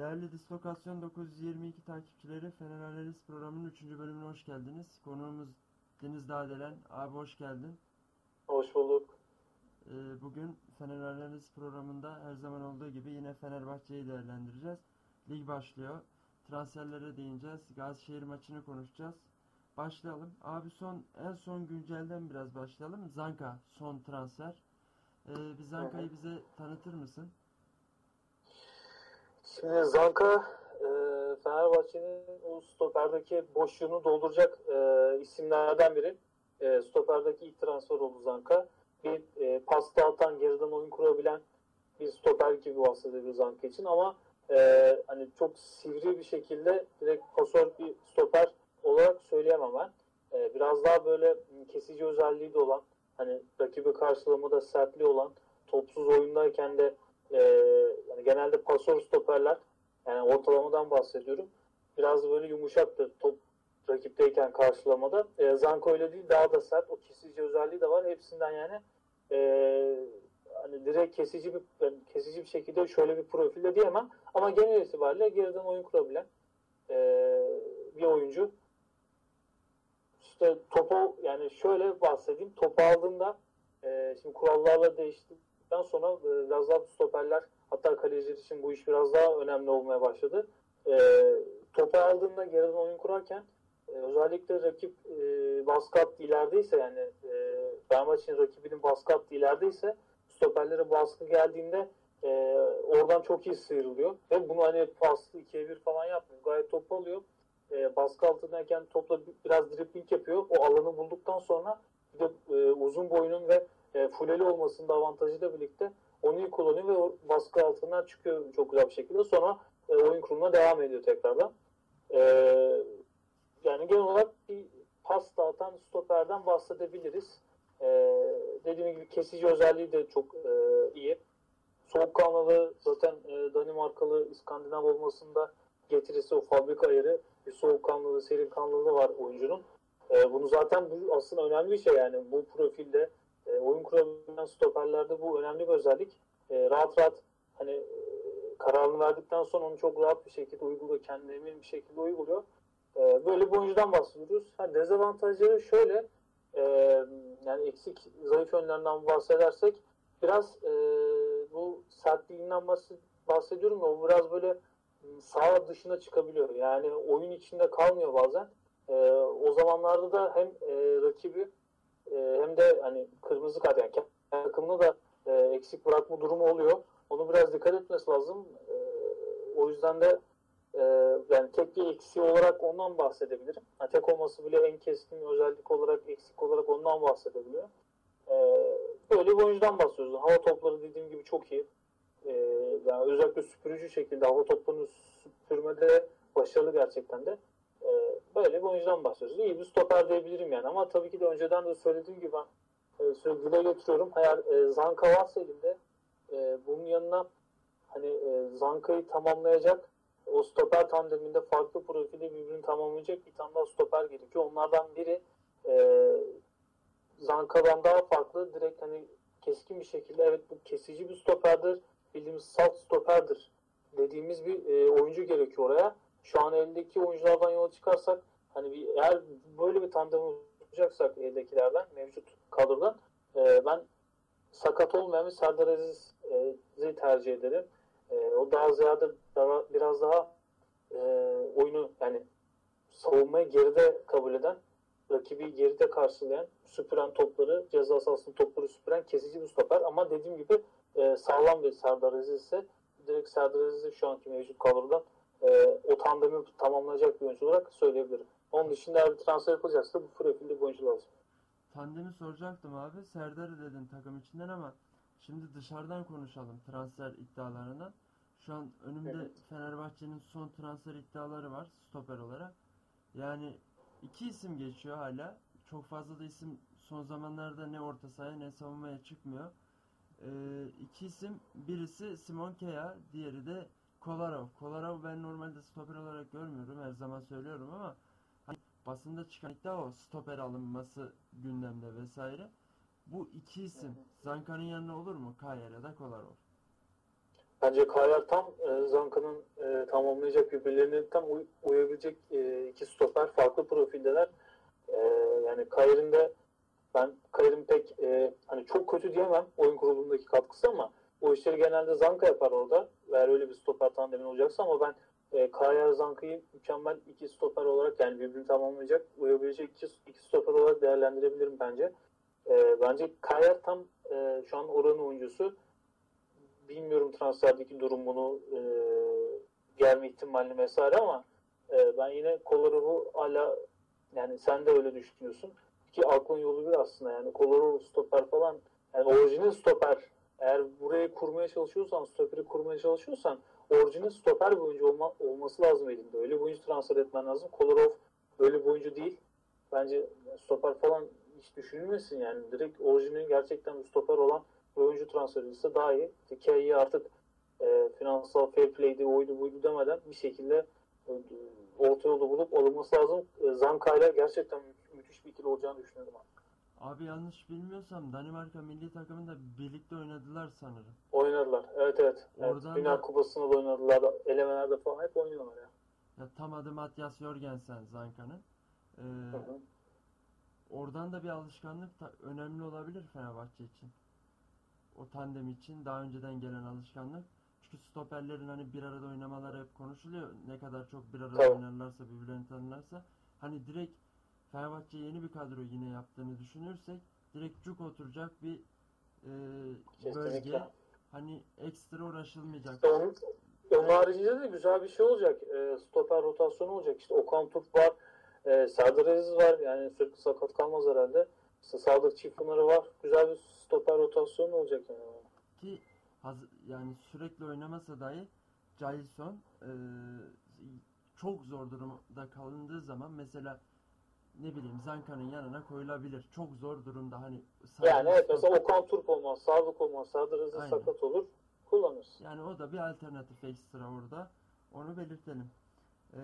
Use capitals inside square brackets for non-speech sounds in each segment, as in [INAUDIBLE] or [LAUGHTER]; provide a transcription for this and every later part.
Değerli Dislokasyon 922 takipçileri Fener Analiz programının 3. bölümüne hoş geldiniz. Konuğumuz Deniz Dağdelen. Abi hoş geldin. Hoş bulduk. Ee, bugün Fener Analiz programında her zaman olduğu gibi yine Fenerbahçe'yi değerlendireceğiz. Lig başlıyor. Transferlere değineceğiz. Gazişehir maçını konuşacağız. Başlayalım. Abi son en son güncelden biraz başlayalım. Zanka son transfer. Ee, bir Zanka'yı bize tanıtır mısın? Şimdi Zanka e, Fenerbahçe'nin o stoperdeki boşluğunu dolduracak e, isimlerden biri. E, stoperdeki ilk transfer oldu Zanka. Bir e, pasta atan, geriden oyun kurabilen bir stoper gibi bahsediyor Zanka için ama e, hani çok sivri bir şekilde direkt pasör bir stoper olarak söyleyemem ben. E, biraz daha böyle kesici özelliği de olan, hani rakibi karşılamada sertliği olan, topsuz oyundayken de e, yani genelde pasör stoperler yani ortalamadan bahsediyorum. Biraz böyle yumuşaktır top rakipteyken karşılamada. E, Zanko öyle değil daha da sert. O kesici özelliği de var. Hepsinden yani e, hani direkt kesici bir yani kesici bir şekilde şöyle bir profilde diyemem. Ama genel itibariyle geriden oyun kurabilen e, bir oyuncu. İşte topu yani şöyle bahsedeyim. Topu aldığında e, şimdi kurallarla değiştikten sonra e, biraz daha stoperler hatta kaleciler için bu iş biraz daha önemli olmaya başladı. E, topu aldığında geriden oyun kurarken e, özellikle rakip e, baskı attı ilerideyse yani e, Fenerbahçe'nin rakibinin baskı attı ilerideyse stoperlere baskı geldiğinde e, oradan çok iyi sıyrılıyor. Ve bunu hani paslı 2'ye 1 falan yapmıyor. Gayet topu alıyor. E, baskı altındayken topla biraz dribbling yapıyor. O alanı bulduktan sonra bir de e, uzun boyunun ve e, fuleli olmasının da avantajıyla birlikte onu iyi kullanıyor ve o baskı altından çıkıyor çok güzel bir şekilde. Sonra e, oyun kuruluna devam ediyor tekrardan. E, yani genel olarak bir pas dağıtan stoperden bahsedebiliriz. E, dediğim gibi kesici özelliği de çok e, iyi. Soğukkanlılığı zaten e, Danimarkalı İskandinav olmasında getirisi o fabrika ayarı bir soğukkanlılığı, serin kanlılığı var oyuncunun. E, bunu zaten bu aslında önemli bir şey yani bu profilde e, oyun kurabilen stoperlerde bu önemli bir özellik. E, rahat rahat hani e, kararını verdikten sonra onu çok rahat bir şekilde uyguluyor. Kendine emin bir şekilde uyguluyor. E, böyle bir oyuncudan bahsediyoruz. Ha, dezavantajları şöyle e, yani eksik zayıf yönlerinden bahsedersek biraz e, bu sertliğinden bahsediyorum ya o biraz böyle sağ dışına çıkabiliyor. Yani oyun içinde kalmıyor bazen. E, o zamanlarda da hem e, rakibi e, hem de hani kırmızı kart yani takımını da e, eksik bırakma durumu oluyor. Onu biraz dikkat etmesi lazım. E, o yüzden de e, yani tek bir eksiği olarak ondan bahsedebilirim. Yani tek olması bile en keskin özellik olarak eksik olarak ondan bahsedebiliyor. E, böyle bir oyuncudan bahsediyoruz. Hava topları dediğim gibi çok iyi. E, yani özellikle süpürücü şekilde hava toplarını süpürmede başarılı gerçekten de. Böyle bir oyuncudan bahsediyoruz. İyi bir stoper diyebilirim yani ama tabii ki de önceden de söylediğim gibi ben e, sürekli dile. Eğer e, Zanka varsa elinde e, bunun yanına hani e, Zanka'yı tamamlayacak o stoper tandeminde farklı profili birbirini tamamlayacak bir tane daha stoper gerekiyor. Onlardan biri e, Zanka'dan daha farklı. Direkt hani keskin bir şekilde evet bu kesici bir stoperdir. Bildiğimiz salt stoperdir dediğimiz bir e, oyuncu gerekiyor oraya. Şu an eldeki oyunculardan yola çıkarsak hani bir, eğer böyle bir tandem olacaksak eldekilerden mevcut kadrodan e, ben sakat olmayan bir Serdar Aziz'i tercih ederim. E, o daha ziyade daha, biraz daha e, oyunu yani savunmayı geride kabul eden rakibi geride karşılayan, süpüren topları, ceza sahasının topları süpüren kesici bir stoper. Ama dediğim gibi e, sağlam bir Serdar Aziz ise direkt Serdar Aziz'i şu anki mevcut kadrodan e, o tandemi tamamlayacak bir oyuncu olarak söyleyebilirim. Onun dışında eğer bir transfer yapılacaksa bu profilde bir oyuncu lazım. Tandemi soracaktım abi. Serdar'ı dedin takım içinden ama şimdi dışarıdan konuşalım transfer iddialarından. Şu an önümde evet. Fenerbahçe'nin son transfer iddiaları var stoper olarak. Yani iki isim geçiyor hala. Çok fazla da isim son zamanlarda ne orta sahaya ne savunmaya çıkmıyor. Ee, iki isim birisi Simon Kea, diğeri de Kolarov. Kolarov ben normalde stoper olarak görmüyorum her zaman söylüyorum ama hani basında çıkan iddia o stoper alınması gündemde vesaire. Bu iki isim Zanka'nın yanına olur mu? Kaya ya da Kolarov. Bence Kayar tam e, Zanka'nın e, tamamlayacak birbirlerine tam uy- uyabilecek e, iki stoper farklı profildeler. E, yani Kayr'ın da ben Kayr'ın pek e, hani çok kötü diyemem oyun kurulumundaki katkısı ama o işleri genelde Zanka yapar orada. Eğer öyle bir stoper tandemin olacaksa ama ben e, Kayar Zanka'yı mükemmel iki stoper olarak yani birbirini tamamlayacak, uyabilecek iki, iki stoper olarak değerlendirebilirim bence. E, bence Kayar tam e, şu an oranın oyuncusu. Bilmiyorum transferdeki durumunu e, gelme ihtimalini vesaire ama e, ben yine Kolarov'u hala yani sen de öyle düşünüyorsun. Ki aklın yolu bir aslında yani Kolarov stoper falan yani orijinal stoper eğer burayı kurmaya çalışıyorsan stoperi kurmaya çalışıyorsan orijinal stoper bir oyuncu olma, olması lazım elinde. Öyle bir oyuncu transfer etmen lazım. Kolarov öyle bir oyuncu değil. Bence stoper falan hiç düşünülmesin yani. Direkt orijinal gerçekten stoper olan bir oyuncu transfer edilse daha iyi. Hikayeyi artık e, finansal fair play'di, oydu buydu demeden bir şekilde e, orta yolu bulup alınması lazım. E, Zanka'yla gerçekten mü- müthiş bir ikili olacağını düşünüyorum. abi. Abi yanlış bilmiyorsam Danimarka milli takımında birlikte oynadılar sanırım. Oynadılar. Evet evet. evet. Oradan Dünya da- Kupası'nda da oynadılar. Elemelerde falan hep oynuyorlar ya. Ya tam adı Matias Jorgensen Zanka'nın. Ee, Hı hı. oradan da bir alışkanlık ta- önemli olabilir Fenerbahçe için. O tandem için daha önceden gelen alışkanlık. Çünkü stoperlerin hani bir arada oynamaları hep konuşuluyor. Ne kadar çok bir arada Tabii. oynarlarsa, birbirlerini tanırlarsa. Hani direkt Fenerbahçe yeni bir kadro yine yaptığını düşünürsek direkt cuk oturacak bir e, bölge. Hani ekstra uğraşılmayacak. İşte onun, onun haricinde de güzel bir şey olacak. E, stoper rotasyonu olacak. İşte Okan Turp var. E, Serdar Aziz var. Yani sürekli sakat kalmaz herhalde. İşte Sadık Çiftpınar'ı var. Güzel bir stoper rotasyonu olacak yani. ki haz- yani sürekli oynamasa dahi Jailson e, çok zor durumda kalındığı zaman mesela ne bileyim Zanka'nın yanına koyulabilir. Çok zor durumda hani Yani evet mesela Okan Turp olmaz, Sadık olmaz, Serdar Aziz Aynen. sakat olur. Kullanırsın. yani o da bir alternatif ekstra orada. Onu belirtelim. Ee,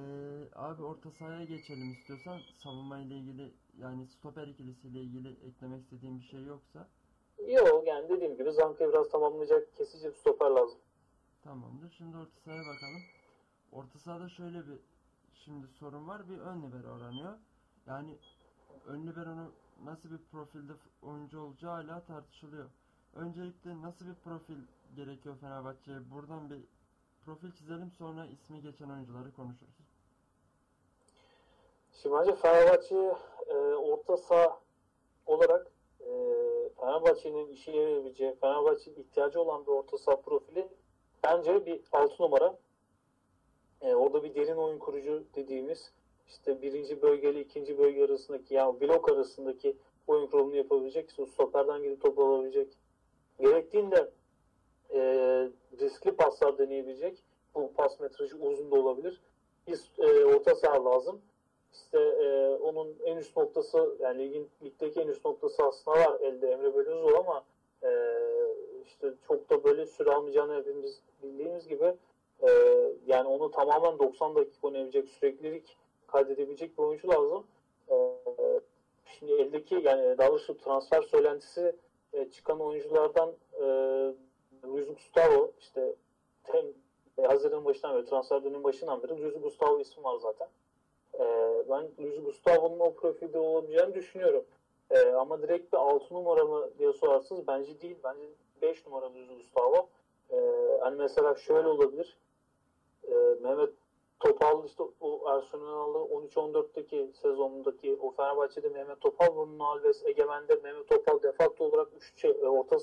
abi orta sahaya geçelim istiyorsan savunma ile ilgili yani stoper ikilisiyle ilgili eklemek istediğim bir şey yoksa Yok yani dediğim gibi Zanka biraz tamamlayacak kesici bir stoper lazım. Tamamdır. Şimdi orta sahaya bakalım. Orta sahada şöyle bir şimdi sorun var. Bir ön libero aranıyor. Yani ön liberonun nasıl bir profilde oyuncu olacağı hala tartışılıyor. Öncelikle nasıl bir profil gerekiyor Fenerbahçe'ye? Buradan bir profil çizelim sonra ismi geçen oyuncuları konuşuruz. Şimdi bence Fenerbahçe e, orta saha olarak e, Fenerbahçe'nin işe yarayabileceği, Fenerbahçe'nin ihtiyacı olan bir orta saha profili bence bir 6 numara. E, orada bir derin oyun kurucu dediğimiz işte birinci bölgeyle ikinci bölge arasındaki yani blok arasındaki oyun kurulumunu yapabilecek, stoperden gidip top alabilecek. Gerektiğinde e, riskli paslar deneyebilecek. Bu pas metrajı uzun da olabilir. Bir e, orta saha lazım. İşte e, onun en üst noktası yani ligin ligdeki en üst noktası aslında var elde Emre Belözoğlu ama e, işte çok da böyle süre almayacağını hepimiz bildiğimiz gibi e, yani onu tamamen 90 dakika oynayabilecek süreklilik kaydedebilecek bir oyuncu lazım. E, şimdi eldeki yani daha doğrusu transfer söylentisi e, çıkan oyunculardan e, Luis Gustavo işte hem e, Haziran başından beri transfer dönemi başından beri Luis Gustavo ismi var zaten. Ee, ben Luis Gustavo'nun o profilde olabileceğini düşünüyorum. Ee, ama direkt bir 6 numara mı diye sorarsanız bence değil. Bence 5 numara Luis Gustavo. Ee, hani mesela şöyle olabilir. Ee, Mehmet Topal işte o Ersun Yanal'ı 13-14'teki sezonundaki o Fenerbahçe'de Mehmet Topal, Bruno Alves, Egemen'de Mehmet Topal defakto olarak üç şey, e, orta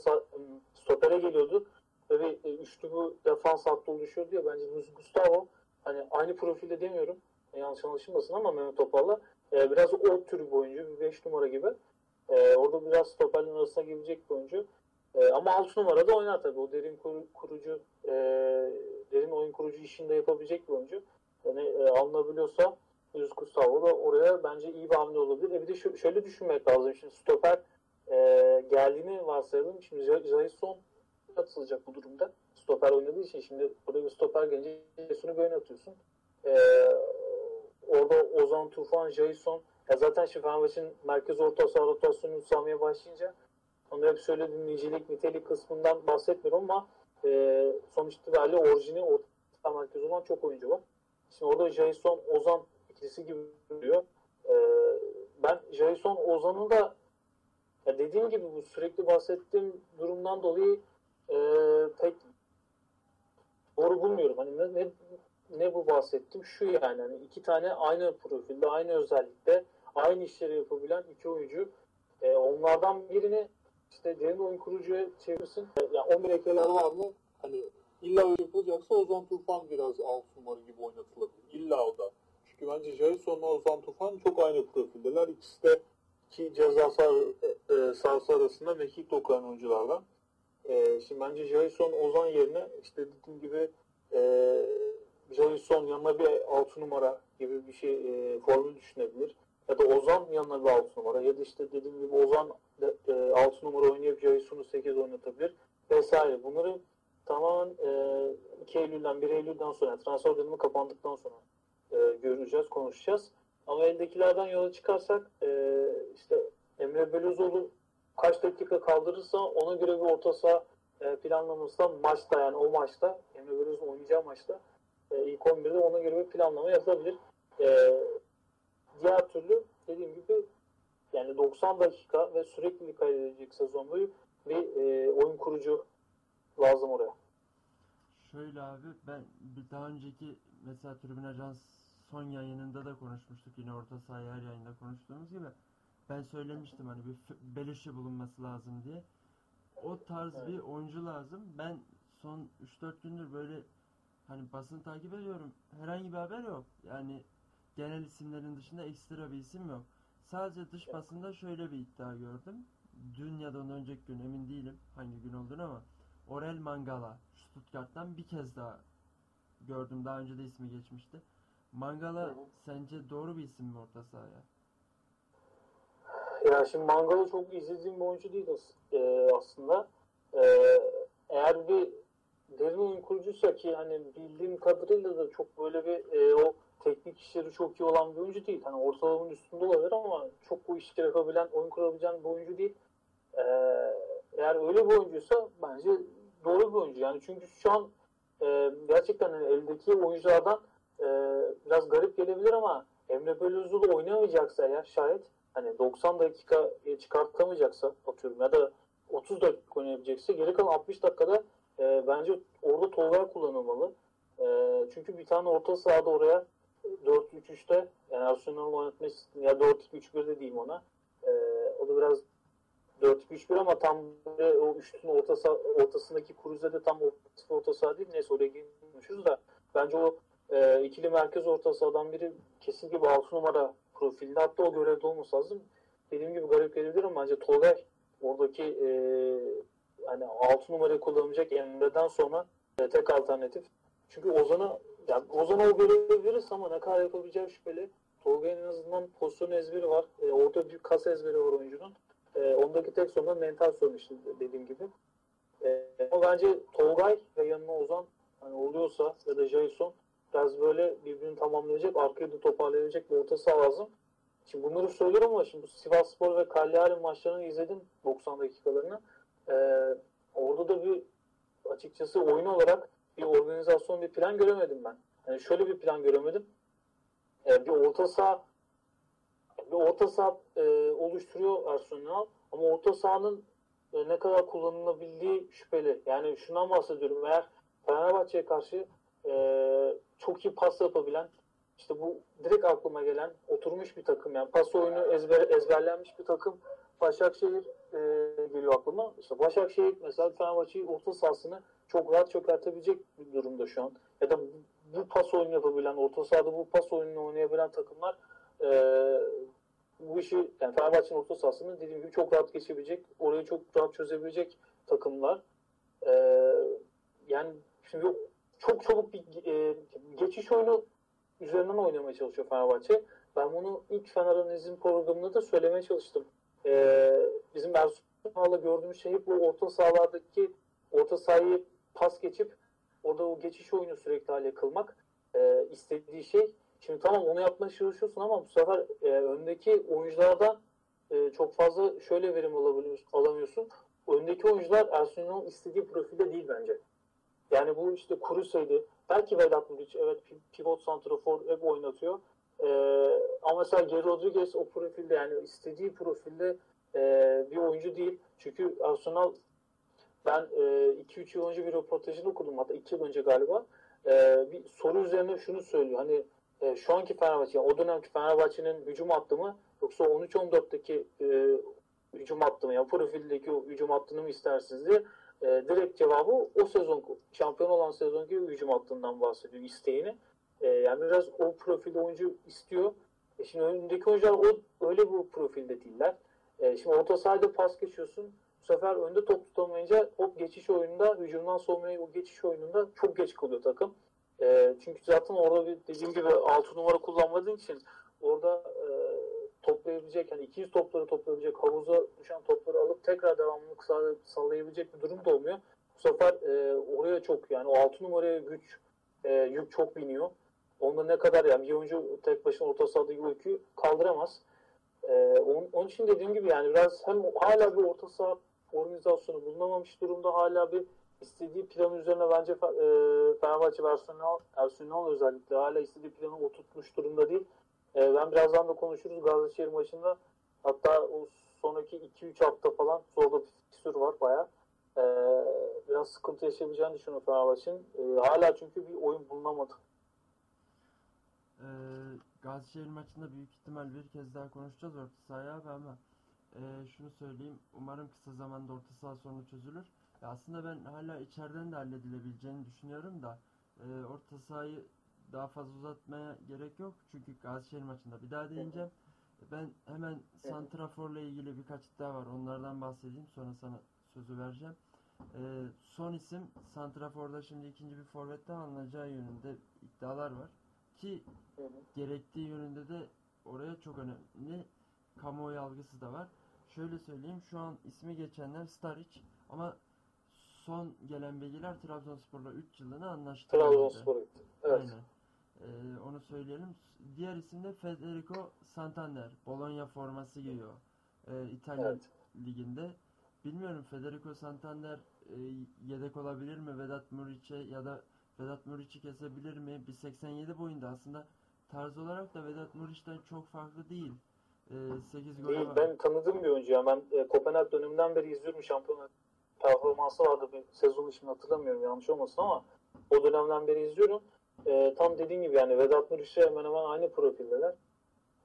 stopere geliyordu. Ve bir e, üçlü bu defans hattı oluşuyordu ya bence Gustavo hani aynı profilde demiyorum yanlış anlaşılmasın ama Mehmet Topal'la e, biraz o tür bir oyuncu. Bir 5 numara gibi. E, orada biraz stoperlerin arasına girecek bir oyuncu. E, ama 6 numarada oynar tabii. O derin kuru- kurucu e, derin oyun kurucu işini de yapabilecek bir oyuncu. Yani e, alınabiliyorsa Luis Gustavo da oraya bence iyi bir hamle olabilir. E bir de şu, şöyle düşünmek lazım. Şimdi stoper e, geldiğini varsayalım. Şimdi Jason atılacak bu durumda. Stoper oynadığı için şimdi burada bir stoper gelince Jason'u böyle atıyorsun. E, orada Ozan Tufan, Jason ya zaten şimdi Fenerbahçe'nin merkez orta saha rotasyonu sağlamaya başlayınca onu hep söylediğim nicelik nitelik kısmından bahsetmiyorum ama e, sonuç itibariyle orijini or- merkezi olan çok oyuncu var. Şimdi orada Jason Ozan ikilisi gibi duruyor. Ee, ben Jason Ozan'ın da ya dediğim gibi bu sürekli bahsettiğim durumdan dolayı e, pek doğru bulmuyorum. Hani ne, ne, ne bu bahsettim? Şu yani hani iki tane aynı profilde, aynı özellikte, aynı işleri yapabilen iki oyuncu. E, onlardan birini işte derin oyun kurucuya çevirsin. Yani 11 ekleler var mı? Hani illa öyle yapılacaksa Ozan Tufan biraz alt numara gibi oynatılabilir. İlla o da. Çünkü bence Jason'la Ozan Tufan çok aynı profildeler. İkisi de iki ceza sah- e, sahası arasında mekik dokunan oyunculardan. E, şimdi bence Jason Ozan yerine işte dediğim gibi e, Jason yanına bir 6 numara gibi bir şey e, formül düşünebilir. Ya da Ozan yanına bir 6 numara ya da işte dediğim gibi Ozan e, 6 numara oynayıp Jason'u 8 oynatabilir vesaire. Bunları tamamen e, 2 Eylül'den 1 Eylül'den sonra transfer dönemi kapandıktan sonra e, göreceğiz, konuşacağız. Ama eldekilerden yola çıkarsak e, işte Emre Belözoğlu kaç dakika kaldırırsa ona göre bir orta saha e, planlaması da maçta yani o maçta Emre Belözoğlu oynayacağı maçta e, ilk 11'de ona göre bir planlama yapılabilir. E, diğer türlü dediğim gibi yani 90 dakika ve sürekli kaydedecek sezon boyu bir e, oyun kurucu lazım oraya. Şöyle abi ben bir daha önceki mesela Tribün Ajans son yayınında da konuşmuştuk yine orta sahayı her yayında konuştuğumuz gibi. Ben söylemiştim hani bir belişi bulunması lazım diye. O tarz Evet. bir oyuncu lazım. Ben son 3-4 gündür böyle hani basın takip ediyorum. Herhangi bir haber yok. Yani genel isimlerin dışında ekstra bir isim yok. Sadece dış basında şöyle bir iddia gördüm. Dün ya da ondan önceki gün emin değilim hangi gün olduğunu ama Orel Mangala Stuttgart'tan bir kez daha gördüm. Daha önce de ismi geçmişti. Mangala Hı hı. sence doğru bir isim mi orta sahaya? Ya şimdi Mangala çok izlediğim bir oyuncu değil e, aslında. E, eğer bir derin oyun kurucuysa ki hani bildiğim kadarıyla da çok böyle bir e, o teknik işleri çok iyi olan bir oyuncu değil. Hani ortalamanın üstünde olabilir ama çok bu işleri yapabilen, oyun kurabilen bir oyuncu değil. Eğer öyle bir oyuncuysa bence doğru bir oyuncu. Yani çünkü şu an e, gerçekten hani eldeki oyunculardan e, biraz garip gelebilir ama Emre Belözoğlu oynamayacaksa eğer şayet hani 90 dakika çıkartamayacaksa atıyorum ya da 30 dakika oynayabilecekse geri kalan 60 dakikada e, bence orada Tolga kullanılmalı. E, çünkü bir tane orta sahada oraya 4-3-3'te yani Arsenal'ın oynatma ya 4-2-3-1'de diyeyim ona. E, o da biraz 4-2-3-1 ama tam böyle o üçlünün orta saha, ortasındaki Kruse de tam orta, orta saha değil. Neyse oraya girmişiz da bence o e, ikili merkez orta sahadan biri kesinlikle bir 6 numara profilde. Hatta o görevde olması lazım. Dediğim gibi garip gelebilir ama bence Tolgay oradaki e, hani 6 numarayı kullanacak Emre'den sonra e, tek alternatif. Çünkü Ozan'a yani Ozan'a o görevi verirse ama ne kadar yapabileceği şüpheli. Tolgay'ın en azından pozisyon ezberi var. E, orada bir kas ezberi var oyuncunun. E, ondaki tek sorun mental sorun işte dediğim gibi. E, ama bence Tolgay ve yanına Ozan hani oluyorsa ya da Jason biraz böyle birbirini tamamlayacak, arkayı da toparlayabilecek bir orta lazım. Şimdi bunları söylüyorum ama şimdi Sivas Spor ve Cagliari maçlarını izledim 90 dakikalarını. Ee, orada da bir açıkçası oyun olarak bir organizasyon, bir plan göremedim ben. Yani şöyle bir plan göremedim. Ee, bir orta saha bir orta saha e, oluşturuyor Arsenal ama orta sahanın e, ne kadar kullanılabildiği şüpheli. Yani şundan bahsediyorum. Eğer Fenerbahçe'ye karşı e, çok iyi pas yapabilen işte bu direkt aklıma gelen oturmuş bir takım yani pas oyunu ezber, ezberlenmiş bir takım Başakşehir e, geliyor aklıma. İşte Başakşehir mesela Fenerbahçe'yi orta sahasını çok rahat çökertebilecek bir durumda şu an. Ya da bu pas oyunu yapabilen, orta sahada bu pas oyununu oynayabilen takımlar e, bu işi yani Fenerbahçe'nin orta sahasını dediğim gibi çok rahat geçebilecek, orayı çok rahat çözebilecek takımlar. E, yani şimdi çok çabuk bir e, geçiş oyunu üzerinden oynamaya çalışıyor Fenerbahçe. Ben bunu ilk Fener Analiz'in programında da söylemeye çalıştım. Ee, bizim Ersunal'la gördüğümüz şey bu orta sahalardaki orta sahayı pas geçip orada o geçiş oyunu sürekli hale kılmak e, istediği şey. Şimdi tamam onu yapmaya çalışıyorsun ama bu sefer e, öndeki oyunculardan e, çok fazla şöyle verim alabiliyorsun, alamıyorsun. Öndeki oyuncular Ersunal'ın istediği profilde değil bence. Yani bu işte Kuruse'ydi, belki Vedat Muriç evet pi- pivot santrafor hep oynatıyor. Ee, ama mesela Geri Rodriguez o profilde yani istediği profilde e, bir oyuncu değil. Çünkü Arsenal ben 2-3 yıl önce bir röportajını okudum hatta 2 yıl önce galiba. Ee, bir soru üzerine şunu söylüyor. Hani e, şu anki Fenerbahçe, yani o dönemki Fenerbahçe'nin hücum hattı mı yoksa 13-14'teki e, hücum hattı mı? Yani profildeki o hücum hattını mı istersiniz diye e, direkt cevabı o sezon şampiyon olan sezonki hücum hattından bahsediyor isteğini. E, yani biraz o profilde oyuncu istiyor. E şimdi önündeki oyuncular o, öyle bu profilde değiller. E, şimdi orta sahada pas geçiyorsun. Bu sefer önde top tutamayınca hop geçiş oyununda hücumdan savunmaya o geçiş oyununda çok geç kalıyor takım. E, çünkü zaten orada bir dediğim gibi 6 numara kullanmadığın için orada e, toplayabilecek yani 200 topları toplayabilecek havuza düşen topları alıp tekrar devamlılık sağlayabilecek bir durum da olmuyor. Bu sefer e, oraya çok yani o 6 numaraya güç e, yük çok biniyor. Onda ne kadar yani bir oyuncu tek başına orta sahadaki o yükü kaldıramaz. E, onun, onun için dediğim gibi yani biraz hem hala bir orta saha organizasyonu bulunamamış durumda hala bir istediği plan üzerine bence e, Fenerbahçe versiyonu Ersunal özellikle hala istediği planı oturtmuş durumda değil. E, ben birazdan da konuşuruz Gazişehir maçında. Hatta o sonraki 2-3 hafta falan zorda bir fikstür var baya. E, biraz sıkıntı yaşayabileceğini düşünüyorum Fenerbahçe'nin. E, hala çünkü bir oyun bulunamadı. Ee, Gazişehir maçında büyük ihtimal bir kez daha konuşacağız orta sahaya ama e, şunu söyleyeyim. Umarım kısa zamanda orta saha sorunu çözülür. Ya aslında ben hala içeriden de halledilebileceğini düşünüyorum da e, orta sahayı daha fazla uzatmaya gerek yok. Çünkü Gazişehir maçında bir daha değineceğim. Ben hemen Santrafor'la ilgili birkaç iddia var. Onlardan bahsedeyim. Sonra sana sözü vereceğim. Ee, son isim Santrafor'da şimdi ikinci bir forvetten alınacağı yönünde iddialar var. Ki gerektiği yönünde de oraya çok önemli kamuoyu algısı da var. Şöyle söyleyeyim şu an ismi geçenler Staric ama son gelen bilgiler Trabzonspor'la 3 yılını anlaştırdı. Trabzonspor'a gitti. Evet. Aynen. Ee, onu söyleyelim. Diğer isim de Federico Santander. Bologna forması giyiyor. Ee, İtalyan Evet. liginde. Bilmiyorum Federico Santander e, yedek olabilir mi Vedat Muriç'e ya da Vedat Muriç'i kesebilir mi? 1.87 boyunda aslında tarz olarak da Vedat Muriç'ten çok farklı değil. Ee, 8 golü Değil, var. ben tanıdığım bir oyuncu. ya. Ben e, Kopenhag döneminden beri izliyorum şampiyonlar performansı vardı. Bir sezon ismini hatırlamıyorum yanlış olmasın ama o dönemden beri izliyorum. E, tam dediğin gibi yani Vedat Muriç'le hemen hemen aynı profildeler.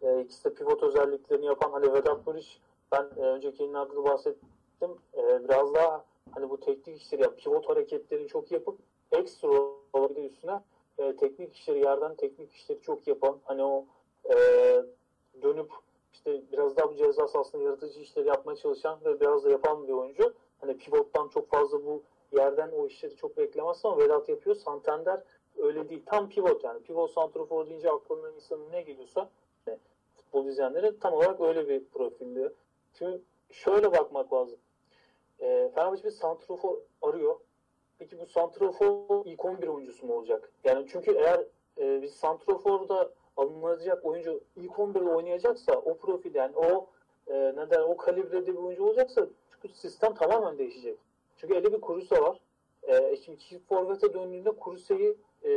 E, ikisi de pivot özelliklerini yapan hani Vedat Muriç ben e, önceki yayınlarda da bahsettim. E, biraz daha hani bu teknik işleri yani pivot hareketlerini çok yapıp ekstra olarak üstüne e, teknik işleri yerden teknik işleri çok yapan hani o e, dönüp işte biraz daha bu ceza sahasında yaratıcı işleri yapmaya çalışan ve biraz da yapan bir oyuncu. Hani pivottan çok fazla bu yerden o işleri çok beklemez ama Vedat yapıyor. Santander öyle değil. Tam pivot yani. Pivot santrofor deyince aklına insanın ne geliyorsa e, futbol izleyenlere tam olarak öyle bir profilli. Şimdi şöyle bakmak lazım. E, Fenerbahçe bir santrofor arıyor. Peki bu santrofor ilk 11 oyuncusu mu olacak? Yani çünkü eğer e, bir santroforda alınacak oyuncu ilk 11'de oynayacaksa o profil yani o e, neden o kalibrede bir oyuncu olacaksa çünkü sistem tamamen değişecek. Çünkü elde bir Kurusa var. E, şimdi çift forvete döndüğünde Kurusa'yı e,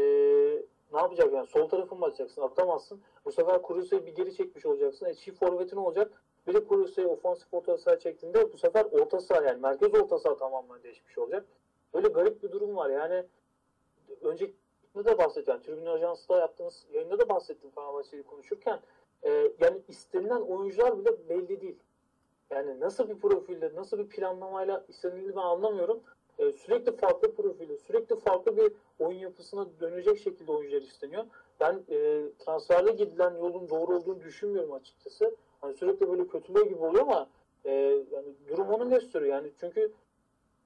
ne yapacak yani sol tarafı mı açacaksın atamazsın. Bu sefer Kurusa'yı bir geri çekmiş olacaksın. E, çift forvetin olacak. Bir de Kurusa'yı ofansif orta saha çektiğinde bu sefer orta saha yani merkez orta saha tamamen değişmiş olacak. Böyle garip bir durum var yani önceki de bahsettim. Yani, Tribün Ajansı'da yaptığınız yayında da bahsettim Fenerbahçe'yi konuşurken. E, yani istenilen oyuncular bile belli değil. Yani nasıl bir profilde, nasıl bir planlamayla istenildiğini ben anlamıyorum. E, sürekli farklı profilde, sürekli farklı bir oyun yapısına dönecek şekilde oyuncular isteniyor. Ben e, transferde gidilen yolun doğru olduğunu düşünmüyorum açıkçası. Hani sürekli böyle kötülüğe gibi oluyor ama e, yani durum onu gösteriyor. Yani çünkü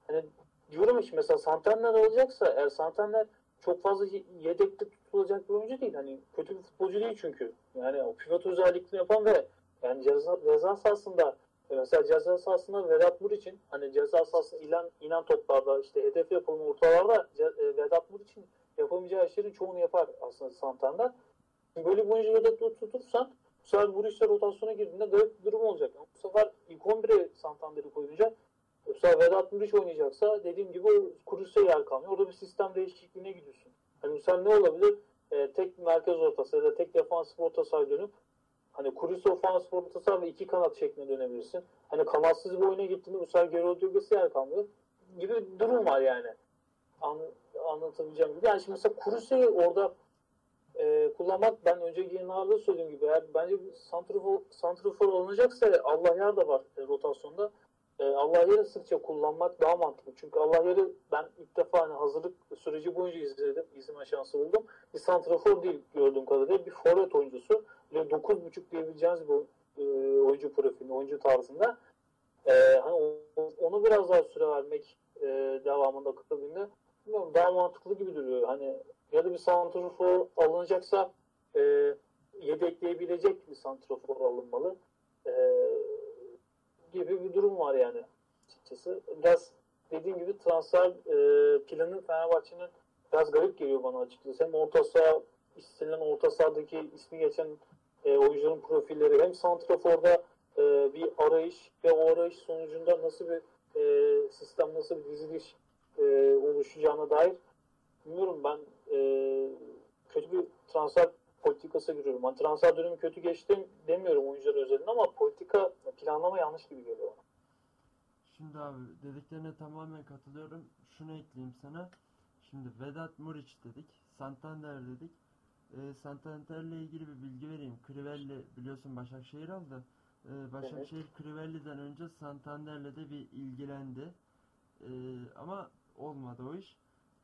hani diyorum işte mesela Santander alacaksa eğer Santander çok fazla yedekte tutulacak bir oyuncu değil. Hani kötü bir futbolcu değil çünkü. Yani o pivot özelliklerini yapan ve yani ceza, ceza sahasında mesela ceza sahasında Vedat Muriç'in hani ceza sahasında ilan, inen toplarda işte hedef yapılma ortalarda e, Vedat Muriç'in yapamayacağı işlerin çoğunu yapar aslında Santander. Böyle bir oyuncu yedekte tutursan bu sefer Muriç'le rotasyona girdiğinde garip bir durum olacak. Ama bu sefer ilk 11'e Santander'i koyunca bu sefer Vedat Muriç oynayacaksa dediğim gibi o Kurus'a yer kalmıyor. Orada bir sistem değişikliğine gidiyorsun. Hani sen ne olabilir? E, tek merkez ortası ya da tek defansif orta sahaya dönüp hani Kuris ofansif orta saha ve iki kanat şeklinde dönebilirsin. Hani kanatsız bir oyuna gittiğinde bu sefer geri Rodriguez'e yer kalmıyor gibi bir durum var yani. An, anlatabileceğim gibi. Yani şimdi mesela Kuris'i orada e, kullanmak ben önceki yayınlarda söylediğim gibi eğer bence santrafor, santrafor alınacaksa Allah yer de var e, rotasyonda. E, Allah yarı sıkça kullanmak daha mantıklı. Çünkü Allah yarı ben ilk defa hani hazırlık süreci boyunca izledim. izleme şansı buldum. Bir santrafor değil gördüğüm kadarıyla bir forvet oyuncusu. Ve 9.5 diyebileceğiniz bir e, oyuncu profili, oyuncu tarzında. E, hani onu biraz daha süre vermek e, devamında bilmiyorum, daha mantıklı gibi duruyor. Hani ya da bir santrafor alınacaksa e, yedekleyebilecek bir santrafor alınmalı. E, gibi bir durum var yani açıkçası. Biraz dediğim gibi transfer e, planı Fenerbahçe'nin biraz garip geliyor bana açıkçası. Hem orta saha istenilen orta sahadaki ismi geçen e, oyuncuların profilleri hem santraforda e, bir arayış ve o arayış sonucunda nasıl bir e, sistem, nasıl bir diziliş e, oluşacağına dair bilmiyorum ben e, kötü bir transfer politikası görüyorum. Hani transfer dönemi kötü geçti demiyorum oyuncular özelinde ama politika planlama yanlış gibi geliyor bana. Şimdi abi dediklerine tamamen katılıyorum. Şunu ekleyeyim sana. Şimdi Vedat Muriç dedik. Santander dedik. Ee, Santander'le ilgili bir bilgi vereyim. Crivelli biliyorsun Başakşehir aldı. Ee, Başakşehir Crivelli'den önce Santander'le de bir ilgilendi. Ee, ama olmadı o iş.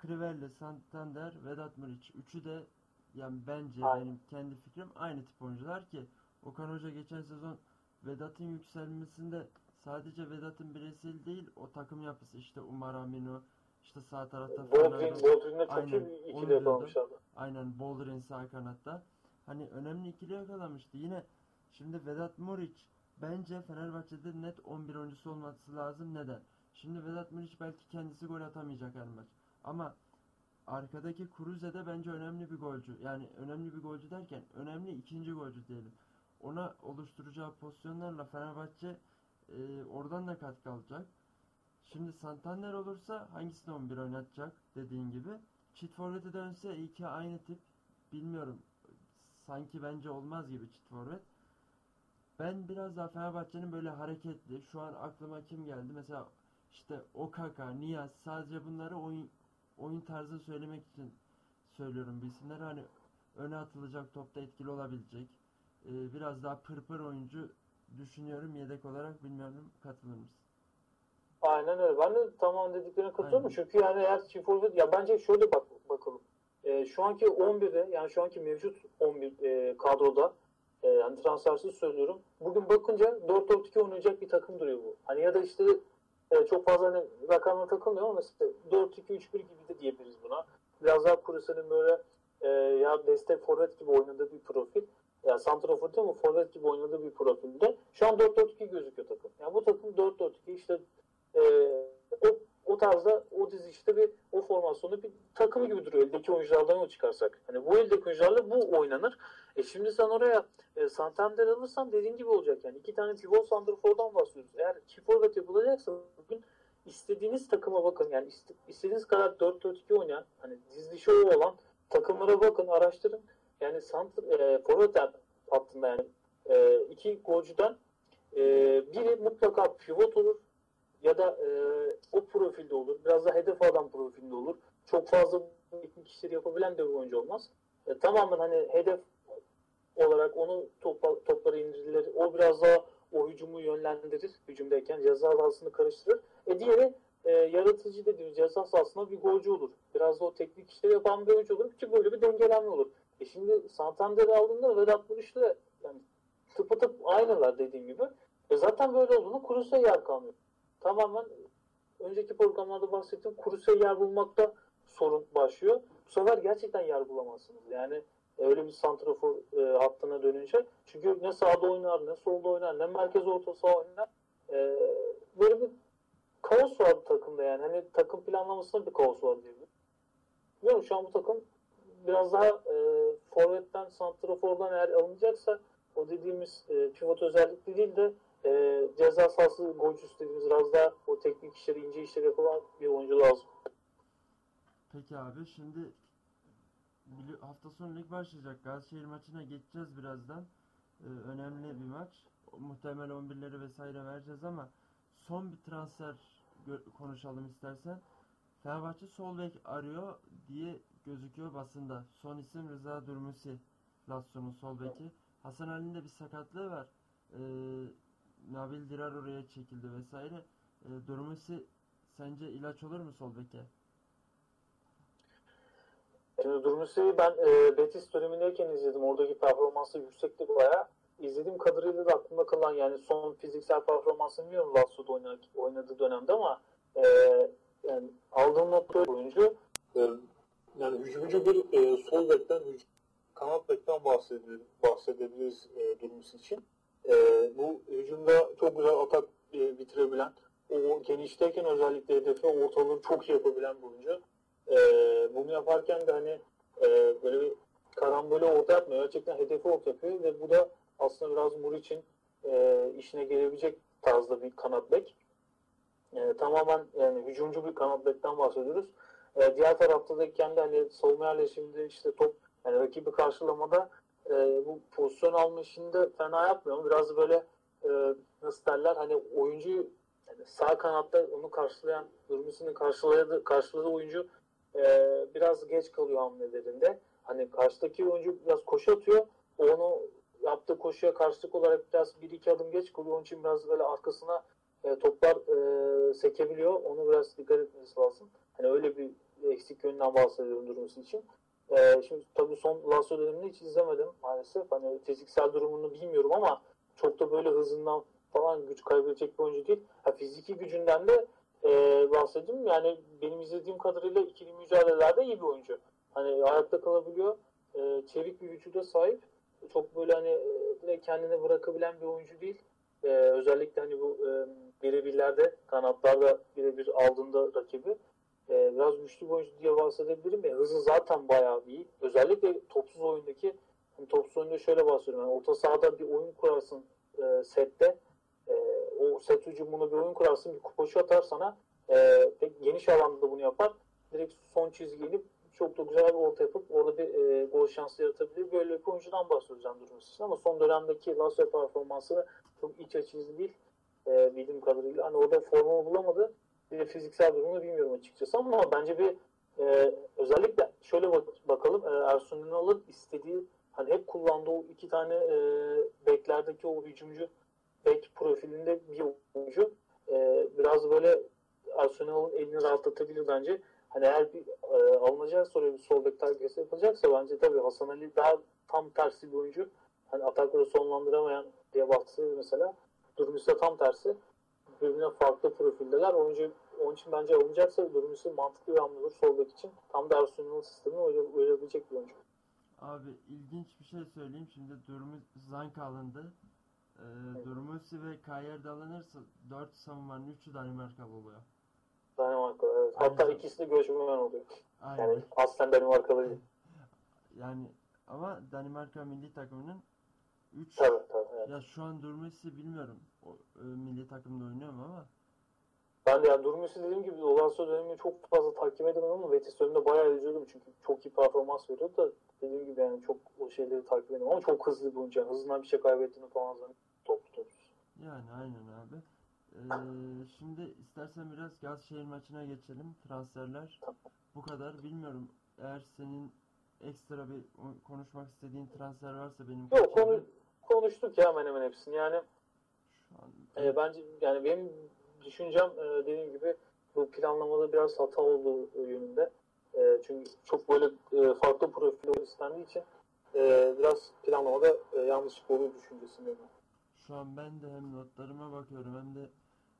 Crivelli, Santander, Vedat Muriç. Üçü de yani bence Aynen. benim kendi fikrim aynı tip oyuncular ki Okan Hoca geçen sezon Vedat'ın yükselmesinde sadece Vedat'ın bireysel değil o takım yapısı işte Umar Aminu işte sağ tarafta Boldrin, Fernando Boldrin'le çok Aynen, iyi ikili yakalamışlardı. Aynen Boldrin sağ kanatta. Hani önemli ikili yakalamıştı. Yine şimdi Vedat Muriç bence Fenerbahçe'de net 11 oyuncusu olması lazım. Neden? Şimdi Vedat Muriç belki kendisi gol atamayacak her maç. Ama arkadaki Kuruze de bence önemli bir golcü. Yani önemli bir golcü derken önemli ikinci golcü diyelim. Ona oluşturacağı pozisyonlarla Fenerbahçe e, oradan da katkı alacak. Şimdi Santander olursa hangisini 11 oynatacak dediğin gibi. Çift forvete dönse iki aynı tip bilmiyorum. Sanki bence olmaz gibi çift forvet. Ben biraz daha Fenerbahçe'nin böyle hareketli. Şu an aklıma kim geldi? Mesela işte Okaka, Niyaz sadece bunları oyun oyun tarzını söylemek için söylüyorum bu isimleri. Hani öne atılacak topta etkili olabilecek. Ee, biraz daha pırpır oyuncu düşünüyorum yedek olarak bilmiyorum katılır mısın? Aynen öyle. Ben de tamam dediklerine katılıyorum. Aynen. Çünkü yani eğer çift forvet ya bence şöyle bak bakalım. Ee, şu anki 11'de yani şu anki mevcut 11 e, kadroda e, yani transfersiz söylüyorum. Bugün bakınca 4-4-2 oynayacak bir takım duruyor bu. Hani ya da işte e, çok fazla hani rakamla takılmıyor ama mesela 4-2-3-1 gibi de diyebiliriz buna. Biraz daha Kuruse'nin böyle e, ya destek forvet gibi oynadığı bir profil. Ya santrafor değil mi? Forvet gibi oynadığı bir profilde. Şu an 4-4-2 gözüküyor takım. Yani bu takım 4-4-2 işte e, o, o tarzda o dizi işte bir o formasyonda bir takım gibi duruyor. Eldeki oyunculardan o çıkarsak. Hani bu eldeki oyuncularla bu oynanır. E şimdi sen oraya e, Santander alırsan dediğin gibi olacak yani. iki tane pivot santrafordan bahsediyoruz. Eğer çift forvet yapılacaksa bugün istediğiniz takıma bakın. Yani iste- istediğiniz kadar 4-4-2 oynayan hani dizilişi o olan takımlara bakın, araştırın. Yani sant e, forvet hattında yani e, iki golcüden e, biri mutlaka pivot olur ya da e, o profilde olur. Biraz da hedef adam profilinde olur. Çok fazla teknik işleri yapabilen de bir oyuncu olmaz. E, tamamen hani hedef olarak onu topla, topları indirir. O biraz daha o hücumu yönlendirir. Hücumdayken ceza sahasını karıştırır. E diğeri e, yaratıcı dediğimiz ceza sahasında bir golcü olur. Biraz da o teknik işleri yapan bir oyuncu olur ki böyle bir dengelenme olur. E şimdi Santander'i aldığında Vedat de yani tıpatıp aynılar dediğim gibi. E zaten böyle olduğunda Kurus'a yer kalmıyor. Tamamen önceki programlarda bahsettiğim Kurus'a yer bulmakta sorun başlıyor. Bu sefer gerçekten yer bulamazsınız. Yani öyle bir santrafor e, hattına dönünce. Çünkü ne sağda oynar, ne solda oynar, ne merkez orta saha oynar. E, böyle bir kaos var bu takımda yani. Hani takım planlamasında bir kaos var diyebilirim. Bilmiyorum şu an bu takım biraz daha e, forvetten, santrafordan eğer alınacaksa o dediğimiz e, pivot özellikli değil de e, ceza sahası golcüsü dediğimiz biraz daha o teknik işleri, ince işleri yapılan bir oyuncu lazım. Peki abi şimdi hafta sonu lig başlayacak. Gazişehir maçına geçeceğiz birazdan. Ee, önemli bir maç. Muhtemel 11'leri vesaire vereceğiz ama son bir transfer konuşalım istersen. Fenerbahçe sol bek arıyor diye gözüküyor basında. Son isim Rıza Durmusi. Lazio'nun sol beki. Hasan Ali'nin de bir sakatlığı var. Ee, Nabil Dirar oraya çekildi vesaire. Ee, Durmusi sence ilaç olur mu sol beke? Şimdi Durmus'u ben e, Betis dönemindeyken izledim. Oradaki performansı yüksekti bayağı. İzlediğim kadarıyla da aklımda kalan yani son fiziksel performansını bilmiyorum Lazio'da oynadı, oynadığı dönemde ama e, yani aldığım nokta oyuncu Ee, yani hücumcu bir e, sol bekten, hüc- kanat bekten bahsedebiliriz, bahsedebiliriz e, Durmus için. E, bu hücumda çok güzel atak e, bitirebilen, o genişteyken özellikle hedefi ortalığı çok iyi yapabilen bir oyuncu. E, bunu yaparken de hani e, böyle bir karambole orta yapmıyor. Gerçekten hedefi orta yapıyor ve bu da aslında biraz Muriç'in e, işine gelebilecek tarzda bir kanat bek. E, tamamen yani hücumcu bir kanat bekten bahsediyoruz. E, diğer tarafta da kendi hani savunma yerleşiminde işte top yani rakibi karşılamada e, bu pozisyon alma işinde fena yapmıyor. ama Biraz böyle e, nasıl derler hani oyuncu yani sağ kanatta onu karşılayan Durmusi'nin karşıladığı, karşıladığı oyuncu e, biraz geç kalıyor hamlelerinde. Hani karşıdaki oyuncu biraz koşu atıyor. Onu yaptığı koşuya karşılık olarak biraz bir iki adım geç kalıyor. Onun için biraz böyle arkasına e, toplar e, sekebiliyor. Onu biraz dikkat etmesi lazım. Hani öyle bir eksik yönden bahsediyorum durumumuz için. Ee, şimdi tabii son Lazio dönemini hiç izlemedim maalesef. Hani fiziksel durumunu bilmiyorum ama çok da böyle hızından falan güç kaybedecek bir oyuncu değil. Ha, fiziki gücünden de e, bahsedeyim. Yani benim izlediğim kadarıyla ikili mücadelelerde iyi bir oyuncu. Hani ayakta kalabiliyor. E, çevik bir vücuda sahip. Çok böyle hani e, kendini bırakabilen bir oyuncu değil. E, özellikle hani bu e, birebirlerde kanatlarda birebir aldığında rakibi e, biraz güçlü bir oyuncu diye bahsedebilirim. Ya, hızı zaten bayağı iyi. Özellikle topsuz oyundaki hani topsuz oyunda şöyle bahsediyorum. Yani orta sahada bir oyun kurarsın e, sette. E, o set hücumunu bir oyun kurarsın. Bir koşu atar sana. E, pek geniş alanda da bunu yapar. Direkt son çizgiye inip çok da güzel bir orta yapıp orada bir e, gol şansı yaratabilir. Böyle bir oyuncudan bahsedeceğim durum için. Ama son dönemdeki Lazio performansı çok iç açıcı değil. E, bildiğim kadarıyla. Hani orada formu bulamadı de fiziksel durumunu bilmiyorum açıkçası ama bence bir e, özellikle şöyle bak, bakalım e, Ersun Yanal'ın istediği hani hep kullandığı o iki tane e, beklerdeki o hücumcu bek profilinde bir oyuncu e, biraz böyle Ersun Yanal'ın elini rahatlatabilir bence. Hani eğer bir e, alınacak sonra bir sol bek takviyesi yapılacaksa bence tabii Hasan Ali daha tam tersi bir oyuncu. Hani atakları sonlandıramayan diye bahsediyor mesela. Durmuşsa tam tersi birbirine farklı profildeler. Oyuncu onun için bence alınacaksa durumcusu mantıklı bir hamle olur sol bek için. Tam da Arsenal'ın sistemine uya- uyabilecek bir oyuncu. Abi ilginç bir şey söyleyeyim. Şimdi Durmus Zanka alındı. Ee, Durmusi ve Kayer de alınırsa 4 savunmanın 3'ü Danimarkalı oluyor. Danimarka evet. Hatta Aynen. ikisi de göçmen oluyor. Aynen. Yani aslen Danimarkalı değil. [LAUGHS] Yani ama Danimarka milli takımının 3 Tabii tabii. Evet. ya şu an Durmusi bilmiyorum. O, e, milli takımda oynuyor mu ama Ben de yani Durmus'u dediğim gibi Olanso dönemini çok fazla takip edemem ama Betis döneminde bayağı izliyordum çünkü çok iyi performans veriyordu da dediğim gibi yani çok o şeyleri takip edemem ama çok hızlı bir oyuncu. Yani hızından bir şey kaybettiğini falan zannediyorum. Toplu topsuz. yani aynen abi. Ee, şimdi istersen biraz Gazişehir maçına geçelim. Transferler bu kadar. Bilmiyorum eğer senin ekstra bir o- konuşmak istediğin transfer varsa benim Yok konu, konuştuk ya hemen hemen hepsini. Yani an E, bence yani benim düşüncem e, dediğim gibi bu planlamada biraz hata olduğu yönünde. E, çünkü çok böyle e, farklı profil istendiği için e, biraz planlamada e, yanlışlık olduğu düşüncesindeyim. ben. Şu an ben de hem notlarıma bakıyorum hem de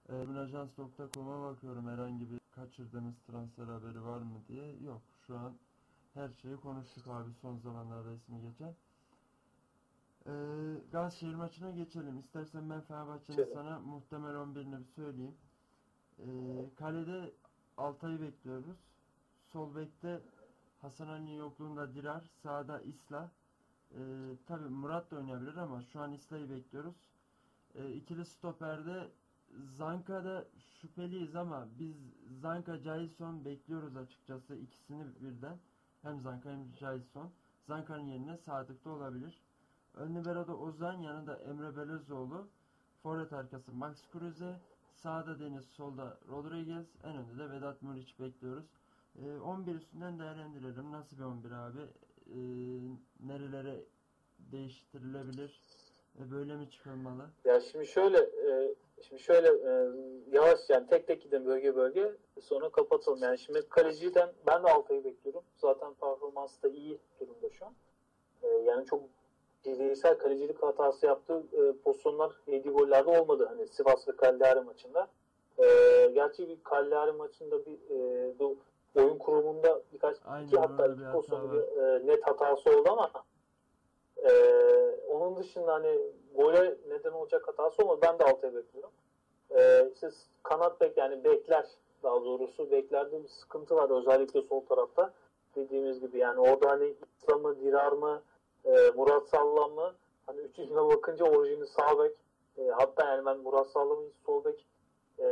e, bunajans.com'a bakıyorum herhangi bir kaçırdığımız transfer haberi var mı diye. Yok şu an her şeyi konuştuk abi son zamanlarda ismi geçen. E, Gazişehir maçına geçelim. İstersen ben Fenerbahçe'nin sana muhtemel 11'ini bir söyleyeyim. E, kalede Altay'ı bekliyoruz. Sol bekte Hasan Ali'nin yokluğunda Dirar, sağda Isla. Ee, tabii Murat da oynayabilir ama şu an İsla'yı bekliyoruz. Ee, ikili stoperde Zanka'da şüpheliyiz ama biz Zanka, Jailson bekliyoruz açıkçası ikisini birden. Hem Zanka hem Jason. Zanka'nın yerine Sadık da olabilir. Ön libero'da Ozan, yanında Emre Belözoğlu. Forvet arkası Max Kruse. Sağda Deniz, solda Rodriguez. En önde de Vedat Muriç bekliyoruz. Ee, 11 üstünden değerlendirelim. Nasıl bir 11 abi? Ee, nerelere değiştirilebilir? Ee, böyle mi çıkılmalı? Ya şimdi şöyle e, şimdi şöyle e, yavaş yani tek tek gidelim bölge bölge sonra kapatalım. Yani şimdi kaleciden ben de Altay'ı bekliyorum. Zaten performansı da iyi durumda şu an. E, yani çok bireysel kalecilik hatası yaptığı e, pozisyonlar yediği gollerde olmadı. Hani Sivas ve Cagliari maçında. E, gerçi bir Cagliari maçında bir e, bu oyun kurumunda birkaç Aynen, iki hatta iki pozisyonda bir e, net hatası oldu ama e, onun dışında hani gole neden olacak hatası olmadı. Ben de Altay'ı bekliyorum. E, işte kanat bek yani bekler daha doğrusu beklerde bir sıkıntı var özellikle sol tarafta. Dediğimiz gibi yani orada hani İslam mı, Dirar mı, e, Murat Sallam mı? Hani üçüncüne bakınca orijini sağ bek. E, hatta yani ben Murat Sallam'ın hiç sol bek e,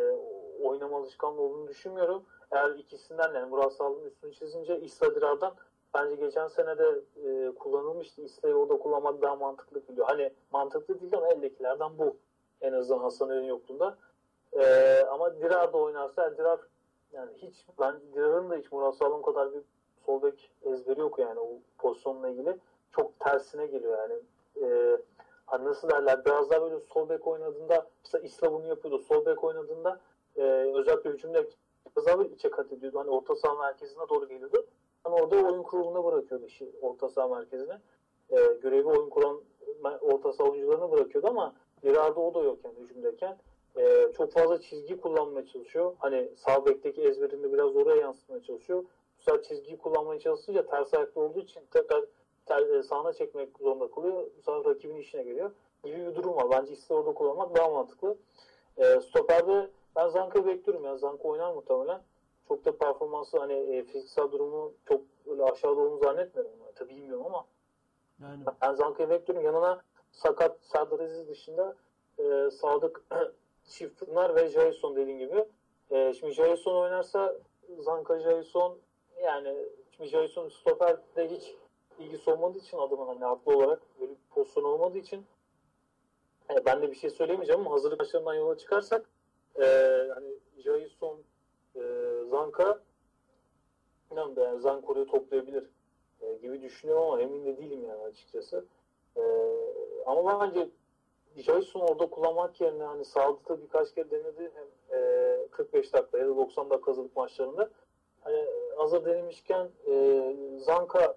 oynama alışkanlığı olduğunu düşünmüyorum. Eğer ikisinden yani Murat Sallam'ın üstünü çizince İsla Dirar'dan bence geçen sene de e, kullanılmıştı. İsla'yı orada kullanmak daha mantıklı geliyor. Hani mantıklı değil ama eldekilerden bu. En azından Hasan Öl'ün yokluğunda. E, ama Dirar da oynarsa yani Dirar yani hiç ben Dirar'ın da hiç Murat Sallam kadar bir sol bek ezberi yok yani o pozisyonla ilgili. Çok tersine geliyor yani. E, hani nasıl derler biraz daha böyle sol bek oynadığında mesela İsla bunu yapıyordu. Sol bek oynadığında e, özellikle hücumda biraz daha böyle içe kat ediyordu. Hani orta saha merkezine doğru geliyordu. Hani orada oyun kuruluna bırakıyordu işi orta saha merkezine. E, görevi oyun kuran orta saha oyuncularına bırakıyordu ama Gerard'da o da yok yani hücumdayken. E, çok fazla çizgi kullanmaya çalışıyor. Hani sağ bekteki ezberini biraz oraya yansıtmaya çalışıyor. Bu sefer çizgiyi kullanmaya çalışınca ters ayaklı olduğu için tekrar sağına çekmek zorunda kalıyor. Bu sefer rakibin işine geliyor. Gibi bir durum var. Bence ikisi orada kullanmak daha mantıklı. E, stoperde ben Zanka'yı bekliyorum ya. Zanka oynar muhtemelen. Çok da performansı hani e, fiziksel durumu çok öyle aşağıda olduğunu zannetmiyorum. Yani, tabii bilmiyorum ama Yani ben Zanka'yı bekliyorum. Yanına sakat Serdar Aziz dışında e, Sadık [CLEARS THROAT] Çiftpınar ve Jason dediğim gibi. E, şimdi Jason oynarsa Zanka Jason yani şimdi Jason stoperde hiç ilgisi olmadığı için adamın hani haklı olarak böyle bir pozisyon olmadığı için e, ben de bir şey söyleyemeyeceğim ama hazırlık maçlarından yola çıkarsak e, hani Jason e, Zanka bilmiyorum da yani Zanko'yu toplayabilir e, gibi düşünüyorum ama emin de değilim yani açıkçası. E, ama bence Jason orada kullanmak yerine hani sağlıkta birkaç kere denedi hem e, 45 dakika ya da 90 dakika hazırlık maçlarında. Hani hazır denemişken e, Zanka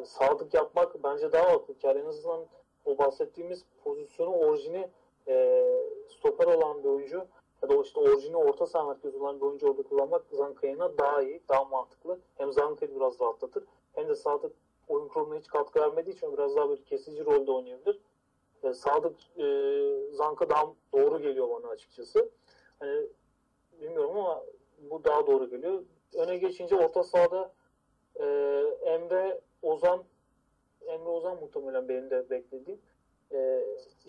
e, sadık yapmak bence daha haklı. Yani en azından o bahsettiğimiz pozisyonu orijini e, stoper olan bir oyuncu ya da işte orijini orta saha merkezi olan bir oyuncu orada kullanmak Zanka'ya daha iyi, daha mantıklı. Hem Zanka'yı biraz rahatlatır hem de Sadık oyun kuruluna hiç katkı vermediği için biraz daha böyle kesici rolde oynayabilir. E, Sadık e, Zanka daha doğru geliyor bana açıkçası. Hani bilmiyorum ama bu daha doğru geliyor. Öne geçince orta sahada e, Emre Ozan Emre Ozan muhtemelen benim de beklediğim. E,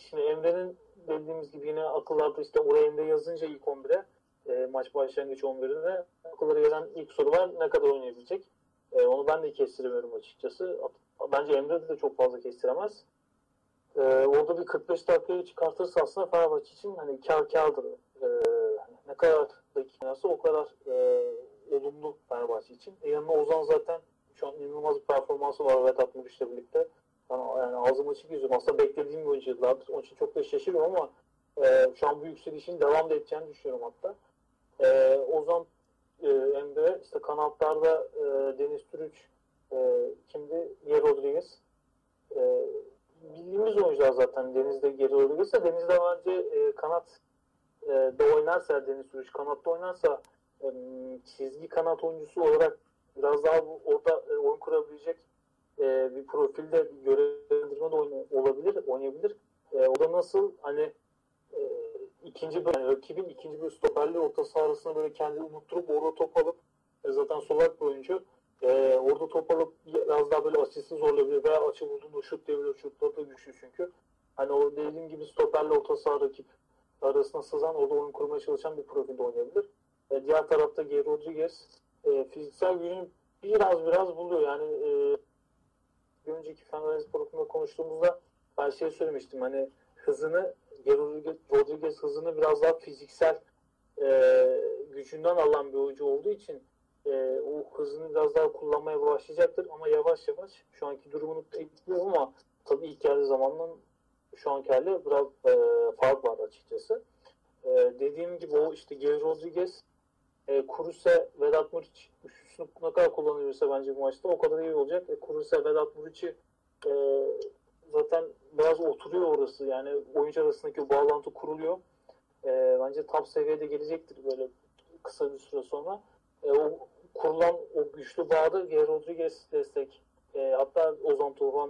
şimdi Emre'nin dediğimiz gibi yine akıllarda işte oraya Emre yazınca ilk 11'e e, maç başlangıç 11'ine akıllara gelen ilk soru var ne kadar oynayabilecek? E, onu ben de kestiremiyorum açıkçası. Bence Emre de çok fazla kestiremez. E, orada bir 45 dakikayı çıkartırsa aslında Fenerbahçe için hani kar kardır. E, hani ne kadar dakikanası o kadar e, olumlu Fenerbahçe için. E, yanına Ozan zaten şu an inanılmaz bir performansı var Vedat Muriç'le birlikte. Yani, yani ağzım açık yüzüm. Aslında beklediğim bir oyuncu yıllardır. Onun için çok da şaşırıyorum ama e, şu an bu yükselişin devam da edeceğini düşünüyorum hatta. E, Ozan e, Emre, işte kanatlarda e, Deniz Türüç, e, kimdi? Yer Rodriguez. E, bildiğimiz oyuncular zaten Deniz'de Geri de Deniz'de bence e, kanat e, de oynarsa Deniz Türüç kanatta oynarsa e, çizgi kanat oyuncusu olarak biraz daha bu- orada e, oyun kurabilecek e, bir profilde görevlendirme de oyna- olabilir, oynayabilir. E, o da nasıl hani e, ikinci böyle yani rakibin ikinci bir stoperli orta saha arasında böyle kendini unutturup orada top alıp e, zaten solak bir oyuncu e, orada top alıp biraz daha böyle asisti zorlayabilir veya açı bulduğunda şut diyebilir. Şutları da güçlü çünkü. Hani o dediğim gibi stoperle orta saha rakip arasına sızan orada oyun kurmaya çalışan bir profilde oynayabilir. E, diğer tarafta Geri Rodriguez e, fiziksel gücünü biraz biraz buluyor. Yani e, bir önceki Fenerbahçe programında konuştuğumuzda ben şey söylemiştim hani hızını Rodriguez, hızını biraz daha fiziksel e, gücünden alan bir oyuncu olduğu için e, o hızını biraz daha kullanmaya başlayacaktır ama yavaş yavaş şu anki durumunu tekliyor ama tabii ilk geldiği zamandan şu anki hali biraz e, fark var açıkçası. E, dediğim gibi o işte Geri Rodriguez e, Kuruse, Vedat Muriç üçlüsünü ne kadar kullanıyorsa bence bu maçta o kadar iyi olacak. E, Kuruse, Vedat Muriç'i e, zaten biraz oturuyor orası. Yani oyuncu arasındaki bağlantı kuruluyor. E, bence top seviyede gelecektir böyle kısa bir süre sonra. E, o kurulan o güçlü bağda Rodriguez destek e, hatta Ozan Tufan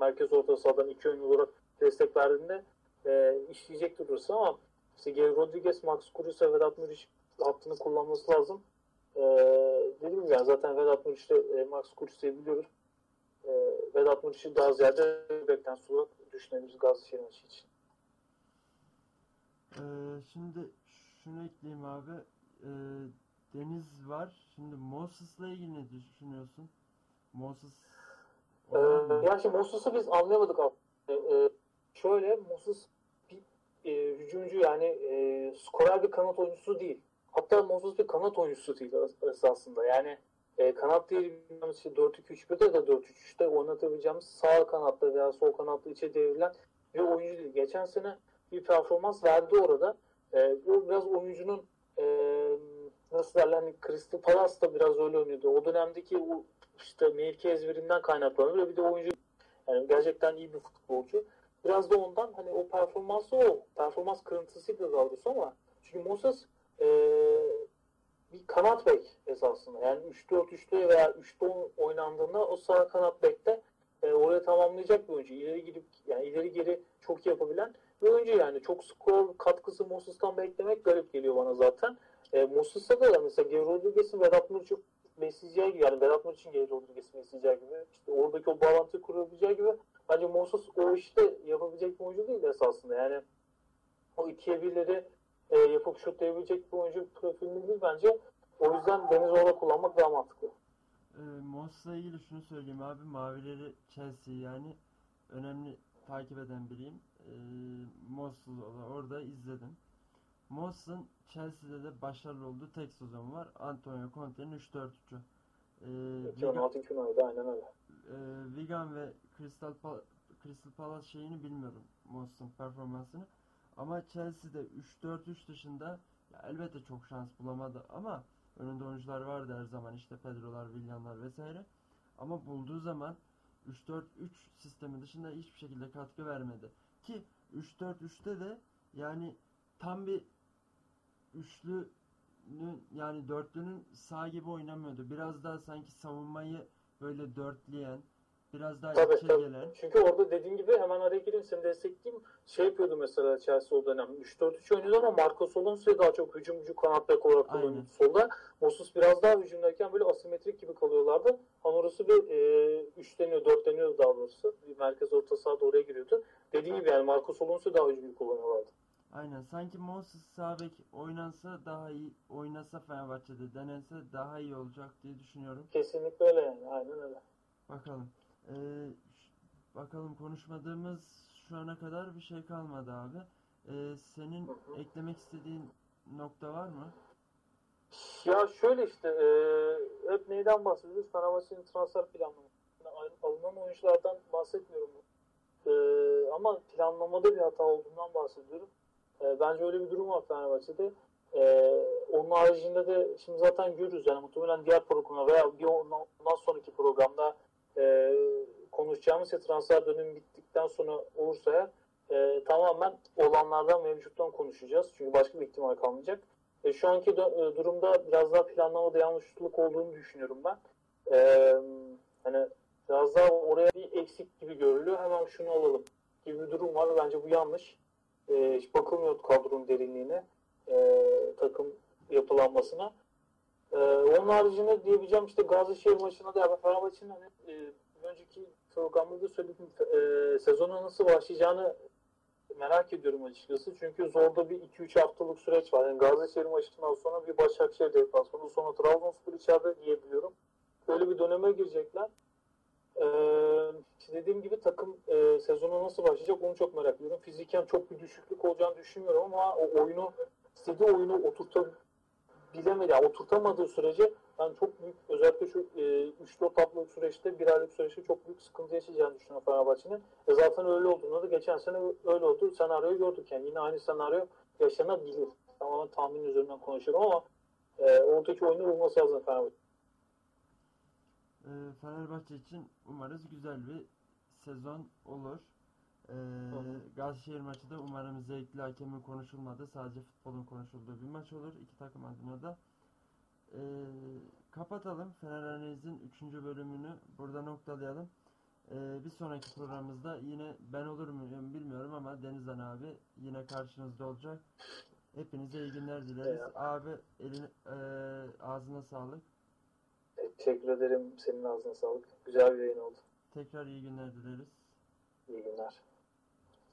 merkez orta sahadan iki oyun olarak destek verdiğinde e, işleyecektir orası ama işte Geri Rodriguez, Max Kruse, Vedat Muriç hattını kullanması lazım. E, dediğim gibi yani zaten Vedat Muriç'te e, Max Kruse'yi biliyoruz. E, Vedat Muriç'i daha ziyade bekten sonra düşünebiliriz Gazişehir maçı için. Ee, şimdi şunu ekleyeyim abi. Ee, Deniz var. Şimdi Moses'la ilgili ne düşünüyorsun? Moses Ee, ya şimdi Moses'ı biz anlayamadık aslında. Ee, şöyle Moses bir e, hücumcu yani e, skorer bir kanat oyuncusu değil. Hatta Moses bir kanat oyuncusu değil esasında. Yani e, kanat değil işte 4-2-3-1'de de 4-3-3'te oynatabileceğimiz sağ kanatta veya sol kanatta içe devrilen bir oyuncu değil. Geçen sene bir performans verdi orada. E, bu biraz oyuncunun e, nasıl derler hani Crystal Palace da biraz öyle oynuyordu. O dönemdeki o işte mevki ezberinden kaynaklanıyor. Bir de oyuncu yani gerçekten iyi bir futbolcu. Biraz da ondan hani o performansı o. Performans kırıntısıydı daha doğrusu ama çünkü Moses e, bir kanat bek esasında. Yani 3-4-3'te veya 3'te oynandığında o sağ kanat bekte e, oraya tamamlayacak bir oyuncu. İleri gidip yani ileri geri çok yapabilen bir oyuncu yani. Çok skor katkısı Moses'tan beklemek garip geliyor bana zaten. E, Moses'a da mesela Geri Rodriguez'in Vedat Muriç'i besleyeceği gibi yani Vedat Muriç'in Geri Rodriguez'i besleyeceği gibi işte oradaki o bağlantıyı kurabileceği gibi bence Moses o işte yapabilecek bir oyuncu değil esasında. Yani o ikiye birleri e, yapıp şutlayabilecek bir oyuncu profilinde değil bence. O yüzden Deniz orada kullanmak daha mantıklı. E, Moses'la ilgili şunu söyleyeyim abi. Mavileri Chelsea yani önemli takip eden biriyim. E, Moses'u orada izledim. Moses'ın Chelsea'de de başarılı olduğu tek sezon var. Antonio Conte'nin 3-4-3'ü. Ee, 2016-2017 aynen öyle. E, Wigan ve Crystal, Pal Crystal Palace şeyini bilmiyorum Moses'ın performansını. Ama Chelsea'de 3-4-3 dışında ya elbette çok şans bulamadı ama önünde oyuncular vardı her zaman işte Pedro'lar, William'lar vesaire. Ama bulduğu zaman 3-4-3 sistemi dışında hiçbir şekilde katkı vermedi. Ki 3-4-3'te de yani tam bir üçlünün yani dörtlünün sağ gibi oynamıyordu. Biraz daha sanki savunmayı böyle dörtleyen, biraz daha tabii, içe tabii. gelen. Çünkü orada dediğin gibi hemen araya gireyim seni destekleyeyim. Şey yapıyordu mesela Chelsea o dönem. 3-4-3 oynuyordu ama Marcos Alonso'yu daha çok hücumcu kanat bek olarak kullanıyordu solda. Moses biraz daha hücumdayken böyle asimetrik gibi kalıyorlardı. Ama orası bir e, üçleniyor, dörtleniyordu daha doğrusu. Bir merkez orta sahada oraya giriyordu. Dediğin gibi yani Marcos Alonso daha hücumcu kullanıyorlardı. Aynen. Sanki Moses sağ bek oynansa daha iyi, oynasa Fenerbahçe'de denense daha iyi olacak diye düşünüyorum. Kesinlikle öyle yani. Aynen öyle. Bakalım. Ee, bakalım konuşmadığımız şu ana kadar bir şey kalmadı abi. Ee, senin eklemek istediğin nokta var mı? Ya şöyle işte e, hep neyden bahsediyoruz? Fenerbahçe'nin transfer planlaması. Yani alınan oyunculardan bahsetmiyorum. E, ama planlamada bir hata olduğundan bahsediyorum. E, bence öyle bir durum var Fenerbahçe'de. E, onun haricinde de şimdi zaten görürüz yani muhtemelen diğer programda veya bir ondan, ondan sonraki programda e, konuşacağımız ya transfer dönemi bittikten sonra olursa ya e, tamamen olanlardan mevcuttan konuşacağız. Çünkü başka bir ihtimal kalmayacak. E, şu anki dö- e, durumda biraz daha planlamada yanlışlık olduğunu düşünüyorum ben. E, hani biraz daha oraya bir eksik gibi görülüyor. Hemen şunu alalım gibi bir durum var. Bence bu yanlış. E, hiç bakılmıyor kadronun derinliğine. E, takım yapılanmasına. E, onun haricinde diyebileceğim işte Gazişehir maçına da Fenerbahçe'nin hani, e, önceki programda da söyledim e, sezona nasıl başlayacağını merak ediyorum açıkçası. Çünkü zorda bir 2-3 haftalık süreç var. Yani Gazişehir maçından sonra bir Başakşehir deplasmanı, sonra Trabzonspor içeride diyebiliyorum. böyle bir döneme girecekler. Ee, dediğim gibi takım e, sezonu nasıl başlayacak onu çok merak ediyorum. Fiziken çok bir düşüklük olacağını düşünmüyorum ama o oyunu istediği oyunu oturtabilemedi. Yani oturtamadığı sürece ben çok büyük özellikle şu e, 3-4 haftalık süreçte bir aylık süreçte çok büyük sıkıntı yaşayacağını düşünüyorum Fenerbahçe'nin. E zaten öyle olduğunda da geçen sene öyle oldu. Senaryoyu gördük yani. Yine aynı senaryo yaşanabilir. Tamamen tahmin üzerinden konuşuyorum ama e, oradaki oyunu bulması lazım Fenerbahçe. Ee, Fenerbahçe için umarız güzel bir sezon olur. Ee, Gazişehir maçı da umarım zevkli hakemin konuşulmadığı sadece futbolun konuşulduğu bir maç olur. iki takım adına da. Ee, kapatalım. Fener Analiz'in 3. bölümünü burada noktalayalım. Ee, bir sonraki programımızda yine ben olur muyum bilmiyorum ama Denizhan abi yine karşınızda olacak. Hepinize iyi günler dileriz. Eyvallah. Abi eline, eee, ağzına sağlık. Teşekkür ederim. Senin ağzına sağlık. Güzel bir yayın oldu. Tekrar iyi günler dileriz.